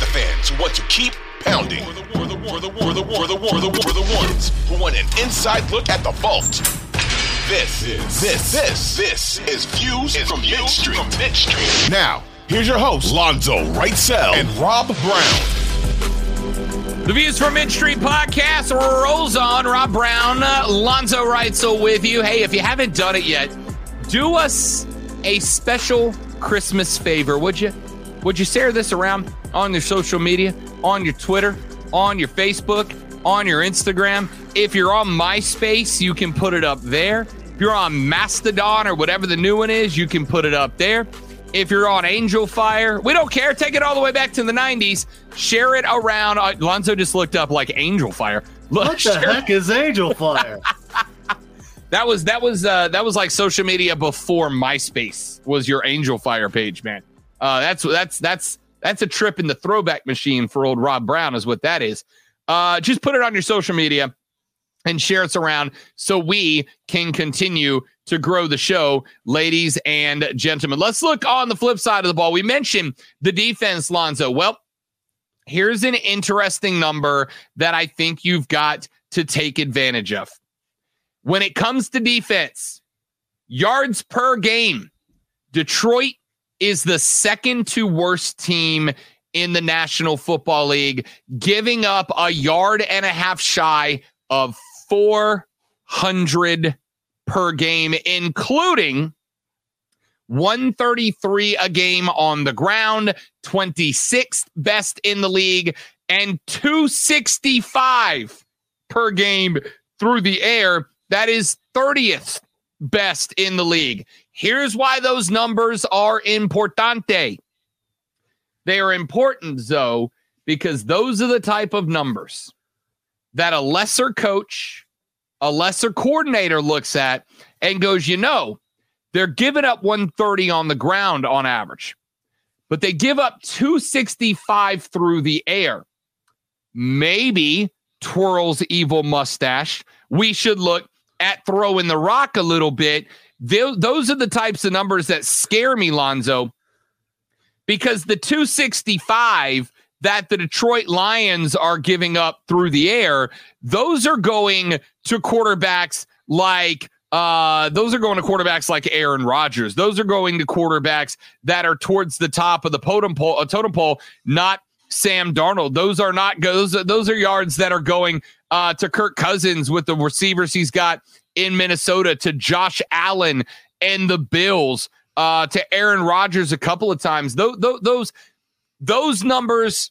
the fans who want to keep pounding. For the, for the, for the, for the, for the, for the, for the ones who want an inside look at the vault. This, this, this, this, this is Views is from Mint Street. From Street. Now, here's your host, Lonzo Writesel and Rob Brown. The Views from Mint Street podcast rolls on. Rob Brown, uh, Lonzo Writesel with you. Hey, if you haven't done it yet, do us a special Christmas favor, would you? Would you share this around on your social media, on your Twitter, on your Facebook, on your Instagram? If you're on MySpace, you can put it up there. If you're on Mastodon or whatever the new one is, you can put it up there. If you're on Angel Fire, we don't care. Take it all the way back to the 90s. Share it around. Uh, Lonzo just looked up like Angel Fire. Look, what the heck is Angel Fire? That was that was uh, that was like social media before MySpace was your Angel Fire page, man. Uh, that's that's that's that's a trip in the throwback machine for old Rob Brown, is what that is. Uh, just put it on your social media and share it around so we can continue to grow the show, ladies and gentlemen. Let's look on the flip side of the ball. We mentioned the defense, Lonzo. Well, here's an interesting number that I think you've got to take advantage of. When it comes to defense, yards per game, Detroit is the second to worst team in the National Football League, giving up a yard and a half shy of 400 per game, including 133 a game on the ground, 26th best in the league, and 265 per game through the air. That is 30th best in the league. Here's why those numbers are importante. They are important, though, because those are the type of numbers that a lesser coach, a lesser coordinator looks at and goes, you know, they're giving up 130 on the ground on average, but they give up 265 through the air. Maybe twirls evil mustache. We should look at throwing the rock a little bit. They, those are the types of numbers that scare me, Lonzo, because the 265 that the Detroit Lions are giving up through the air, those are going to quarterbacks like uh, those are going to quarterbacks like Aaron Rodgers. Those are going to quarterbacks that are towards the top of the totem pole, uh, totem pole not Sam Darnold. Those are not those. Those are yards that are going uh, to Kirk Cousins with the receivers he's got in Minnesota, to Josh Allen and the Bills, uh, to Aaron Rodgers a couple of times. Those those those numbers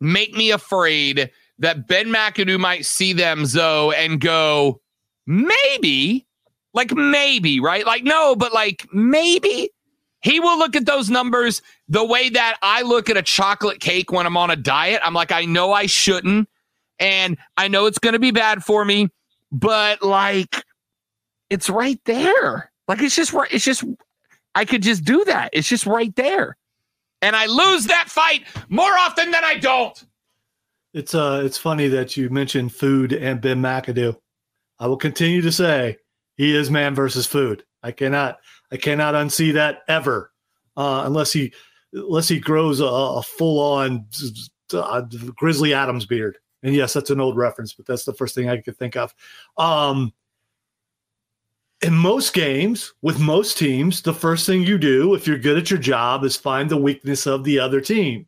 make me afraid that Ben McAdoo might see them, Zoe, and go, maybe, like maybe, right? Like, no, but like maybe he will look at those numbers the way that I look at a chocolate cake when I'm on a diet. I'm like, I know I shouldn't, and I know it's going to be bad for me, but like, it's right there. Like, it's just right. It's just, I could just do that. It's just right there. And I lose that fight more often than I don't. It's uh, it's funny that you mentioned food and Ben McAdoo. I will continue to say he is man versus food. I cannot, I cannot unsee that ever, uh, unless he, unless he grows a, a full on uh, Grizzly Adams beard. And yes, that's an old reference, but that's the first thing I could think of. Um, in most games, with most teams, the first thing you do if you're good at your job is find the weakness of the other team.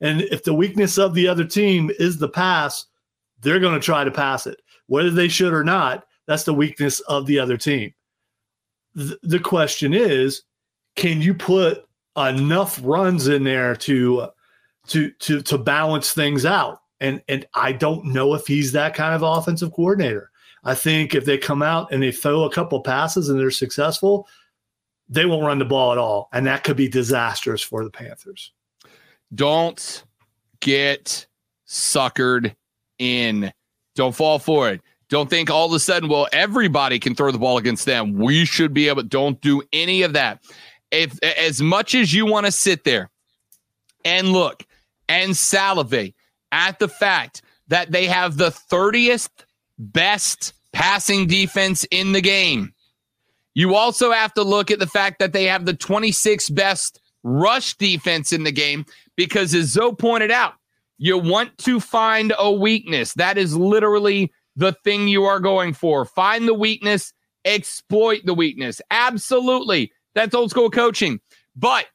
And if the weakness of the other team is the pass, they're going to try to pass it. Whether they should or not, that's the weakness of the other team. Th- the question is, can you put enough runs in there to to to to balance things out? And and I don't know if he's that kind of offensive coordinator. I think if they come out and they throw a couple passes and they're successful, they won't run the ball at all, and that could be disastrous for the Panthers. Don't get suckered in. Don't fall for it. Don't think all of a sudden, well, everybody can throw the ball against them. We should be able. Don't do any of that. If as much as you want to sit there and look and salivate at the fact that they have the 30th best passing defense in the game, you also have to look at the fact that they have the 26th best rush defense in the game because, as Zoe pointed out, you want to find a weakness. That is literally the thing you are going for. Find the weakness, exploit the weakness. Absolutely. That's old school coaching. But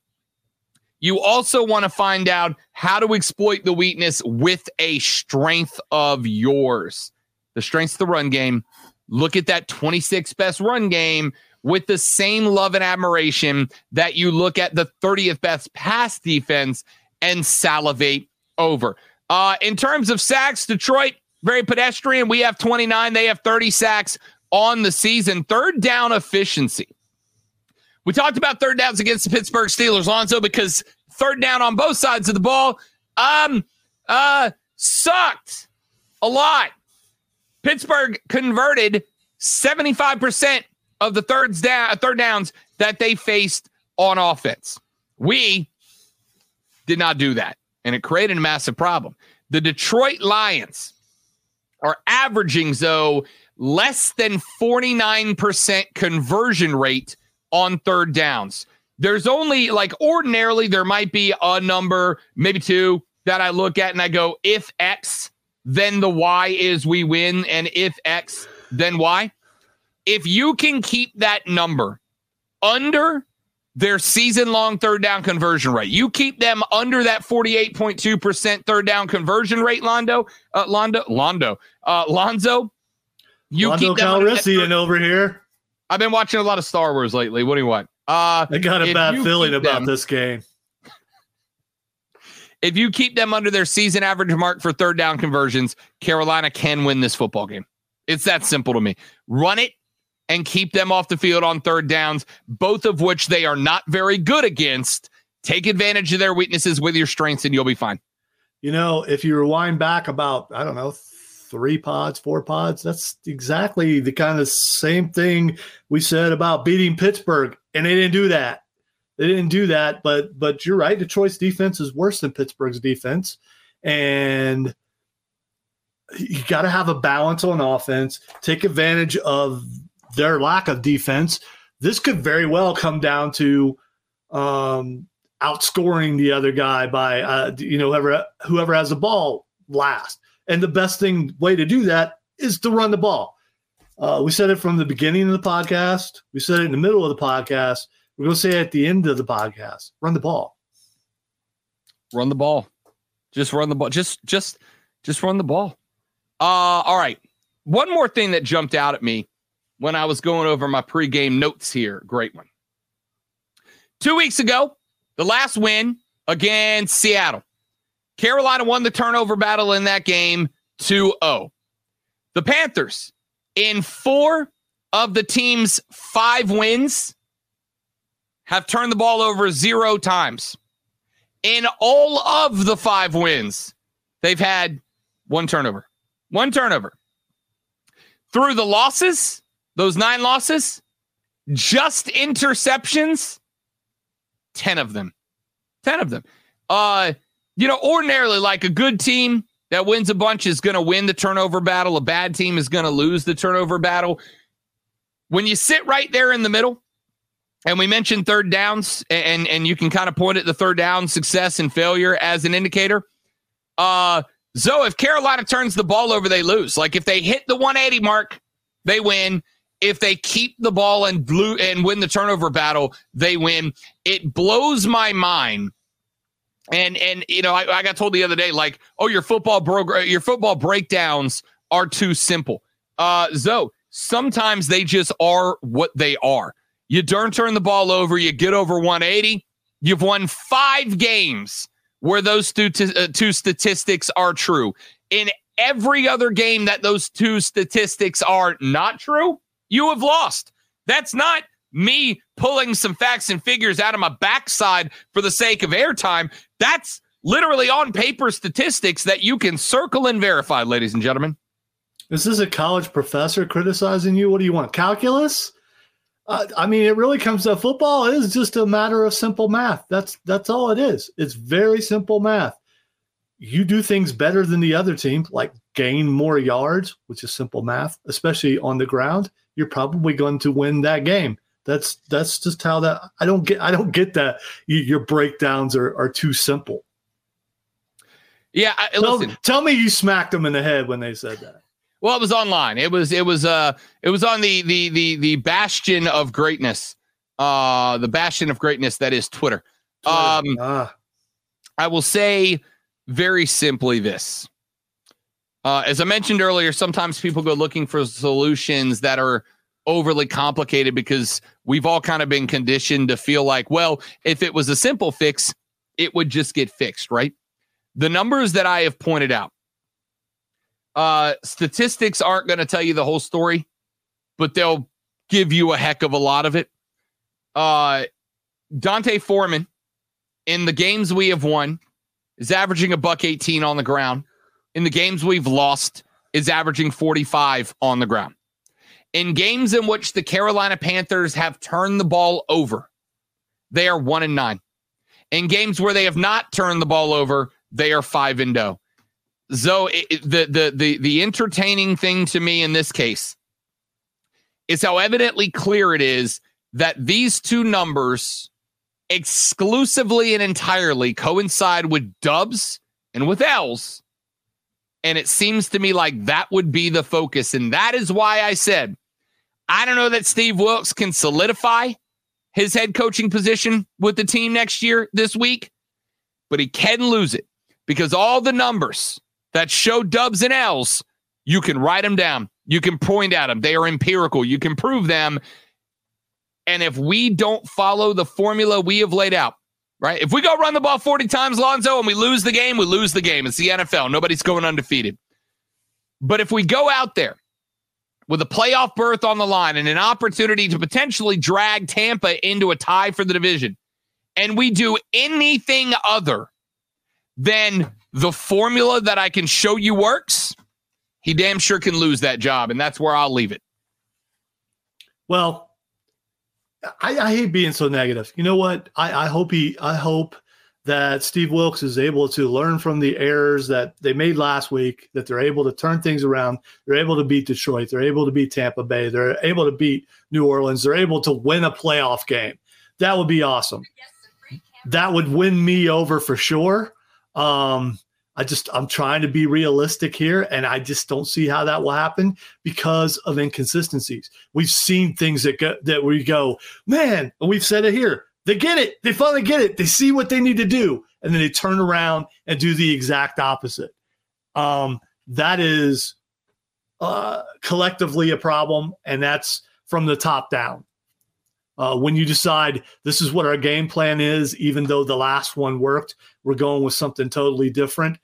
you also want to find out how to exploit the weakness with a strength of yours. The strength's of the run game. Look at that 26 best run game with the same love and admiration that you look at the 30th best pass defense and salivate over. Uh, in terms of sacks, Detroit, very pedestrian. We have 29, they have 30 sacks on the season. Third down efficiency. We talked about third downs against the Pittsburgh Steelers, Lonzo, because third down on both sides of the ball um uh sucked a lot. Pittsburgh converted 75% of the thirds down third downs that they faced on offense. We did not do that, and it created a massive problem. The Detroit Lions are averaging though less than 49% conversion rate on third downs. There's only like ordinarily there might be a number, maybe two that I look at and I go, if X, then the Y is we win, and if X, then Y. If you can keep that number under their season long third down conversion rate. You keep them under that 48.2% third down conversion rate, Londo, uh, Londo, Londo, uh, Lonzo. You Londo keep them Calrissian over here. I've been watching a lot of Star Wars lately. What do you want? Uh, I got a bad feeling about them, this game. If you keep them under their season average mark for third down conversions, Carolina can win this football game. It's that simple to me. Run it and keep them off the field on third downs, both of which they are not very good against. Take advantage of their weaknesses with your strengths, and you'll be fine. You know, if you rewind back about, I don't know, three pods, four pods. That's exactly the kind of same thing we said about beating Pittsburgh, and they didn't do that. They didn't do that, but but you're right. Detroit's defense is worse than Pittsburgh's defense, and you got to have a balance on offense. Take advantage of their lack of defense. This could very well come down to um, outscoring the other guy by uh, you know whoever whoever has the ball last. And the best thing way to do that is to run the ball. Uh, we said it from the beginning of the podcast. We said it in the middle of the podcast. We're going to say it at the end of the podcast. Run the ball. Run the ball. Just run the ball. Just, just, just run the ball. Uh, all right. One more thing that jumped out at me when I was going over my pregame notes here. Great one. Two weeks ago, the last win against Seattle. Carolina won the turnover battle in that game 2 0. The Panthers, in four of the team's five wins, have turned the ball over zero times. In all of the five wins, they've had one turnover. One turnover. Through the losses, those nine losses, just interceptions, 10 of them. 10 of them. Uh, you know, ordinarily, like a good team that wins a bunch is going to win the turnover battle. A bad team is going to lose the turnover battle. When you sit right there in the middle, and we mentioned third downs, and and you can kind of point at the third down success and failure as an indicator. Uh, so if Carolina turns the ball over, they lose. Like if they hit the 180 mark, they win. If they keep the ball and blue and win the turnover battle, they win. It blows my mind and and you know, I, I got told the other day, like, oh, your football bro- your football breakdowns are too simple. Uh, Zoe, sometimes they just are what they are. You don't turn the ball over, you get over 180. You've won five games where those two, t- uh, two statistics are true. In every other game that those two statistics are not true, you have lost. That's not me pulling some facts and figures out of my backside for the sake of airtime. That's literally on paper statistics that you can circle and verify, ladies and gentlemen. Is this a college professor criticizing you? What do you want? Calculus? Uh, I mean, it really comes to football is just a matter of simple math. That's that's all it is. It's very simple math. You do things better than the other team, like gain more yards, which is simple math, especially on the ground. You're probably going to win that game. That's that's just how that I don't get I don't get that you, your breakdowns are, are too simple. Yeah, I, Tell, listen. tell me you smacked them in the head when they said that. Well, it was online. It was it was uh it was on the the the the bastion of greatness. Uh the bastion of greatness that is Twitter. Um Ah, I will say very simply this. Uh, as I mentioned earlier, sometimes people go looking for solutions that are overly complicated because we've all kind of been conditioned to feel like, well, if it was a simple fix, it would just get fixed, right? The numbers that I have pointed out, uh, statistics aren't going to tell you the whole story, but they'll give you a heck of a lot of it. Uh, D'Onta Foreman, in the games we have won, is averaging a buck 18 on the ground. In the games we've lost, is averaging 45 on the ground. In games in which the Carolina Panthers have turned the ball over, they are one and nine. In games where they have not turned the ball over, they are five and zero. So it, it- the the the the entertaining thing to me in this case is how evidently clear it is that these two numbers exclusively and entirely coincide with dubs and with L's. And it seems to me like that would be the focus. And that is why I said, I don't know that Steve Wilks can solidify his head coaching position with the team next year, this week, but he can lose it because all the numbers that show dubs and L's, you can write them down. You can point at them. They are empirical. You can prove them. And if we don't follow the formula we have laid out, right? If we go run the ball 40 times, Lonzo, and we lose the game, we lose the game. It's the NFL. Nobody's going undefeated. But if we go out there with a playoff berth on the line and an opportunity to potentially drag Tampa into a tie for the division, and we do anything other than the formula that I can show you works, he damn sure can lose that job. And that's where I'll leave it. well, I, I hate being so negative. You know what? I, I hope he. I hope that Steve Wilks is able to learn from the errors that they made last week. That they're able to turn things around. They're able to beat Detroit. They're able to beat Tampa Bay. They're able to beat New Orleans. They're able to win a playoff game. That would be awesome. That would win me over for sure. Um, I just I'm trying to be realistic here, and I just don't see how that will happen because of inconsistencies. We've seen things that go that we go, man, and we've said it here. They get it. They finally get it. They see what they need to do, and then they turn around and do the exact opposite. Um, that is uh, collectively a problem, and that's from the top down. Uh, when you decide this is what our game plan is, even though the last one worked, we're going with something totally different.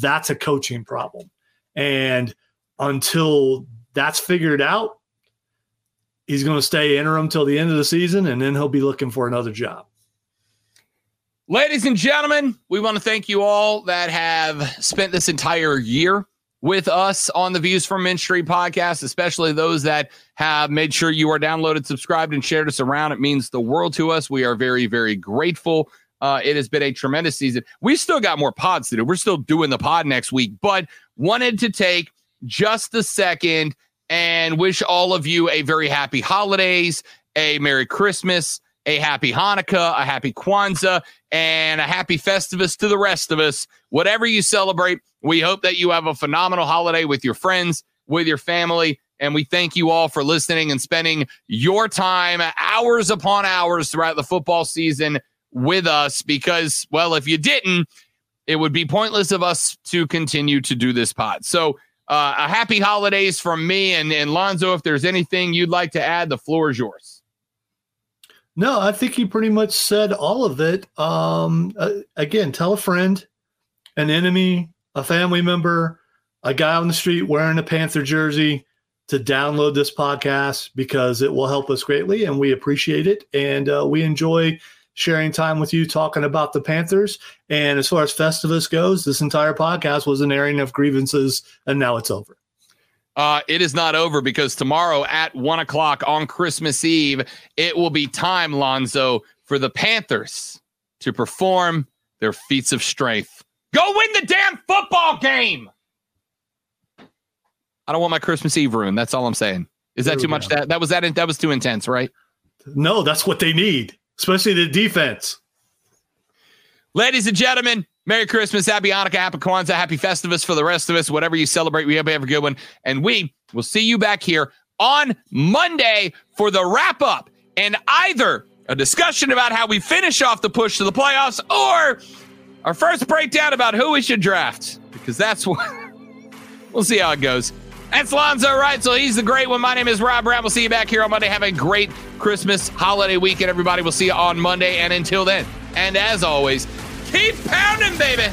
That's a coaching problem. And until that's figured out, he's going to stay interim till the end of the season, and then he'll be looking for another job. Ladies and gentlemen, we want to thank you all that have spent this entire year with us on the Views from Mint Street podcast, especially those that have made sure you are downloaded, subscribed, and shared us around. It means the world to us. We are very, very grateful. Uh, it has been a tremendous season. We still got more pods to do. We're still doing the pod next week, but wanted to take just a second and wish all of you a very happy holidays, a Merry Christmas, a happy Hanukkah, a happy Kwanzaa, and a happy Festivus to the rest of us. Whatever you celebrate, we hope that you have a phenomenal holiday with your friends, with your family. And we thank you all for listening and spending your time hours upon hours throughout the football season with us because, well, if you didn't, it would be pointless of us to continue to do this pod. So, uh, a happy holidays from me and, and Lonzo. If there's anything you'd like to add, the floor is yours. No, I think he pretty much said all of it. Um, uh, again, tell a friend, an enemy, a family member, a guy on the street wearing a Panther jersey to download this podcast because it will help us greatly and we appreciate it. And uh, we enjoy sharing time with you talking about the Panthers. And as far as Festivus goes, this entire podcast was an airing of grievances and now it's over. Uh, it is not over because tomorrow at one o'clock on Christmas Eve, it will be time, Lonzo, for the Panthers to perform their feats of strength. Go win the damn football game. I don't want my Christmas Eve ruined. That's all I'm saying. Is that There too much? go. That that was that that was too intense, right? No, that's what they need, especially the defense. Ladies and gentlemen, Merry Christmas, Happy Hanukkah, Happy Kwanzaa, Happy Festivus for the rest of us. Whatever you celebrate, we hope you have a good one. And we will see you back here on Monday for the wrap up and either a discussion about how we finish off the push to the playoffs or our first breakdown about who we should draft because that's what we'll see how it goes. That's Lonzo Writesel. He's the great one. My name is Rob Brown. We'll see you back here on Monday. Have a great Christmas holiday weekend, everybody. We'll see you on Monday. And until then, and as always, keep pounding, baby.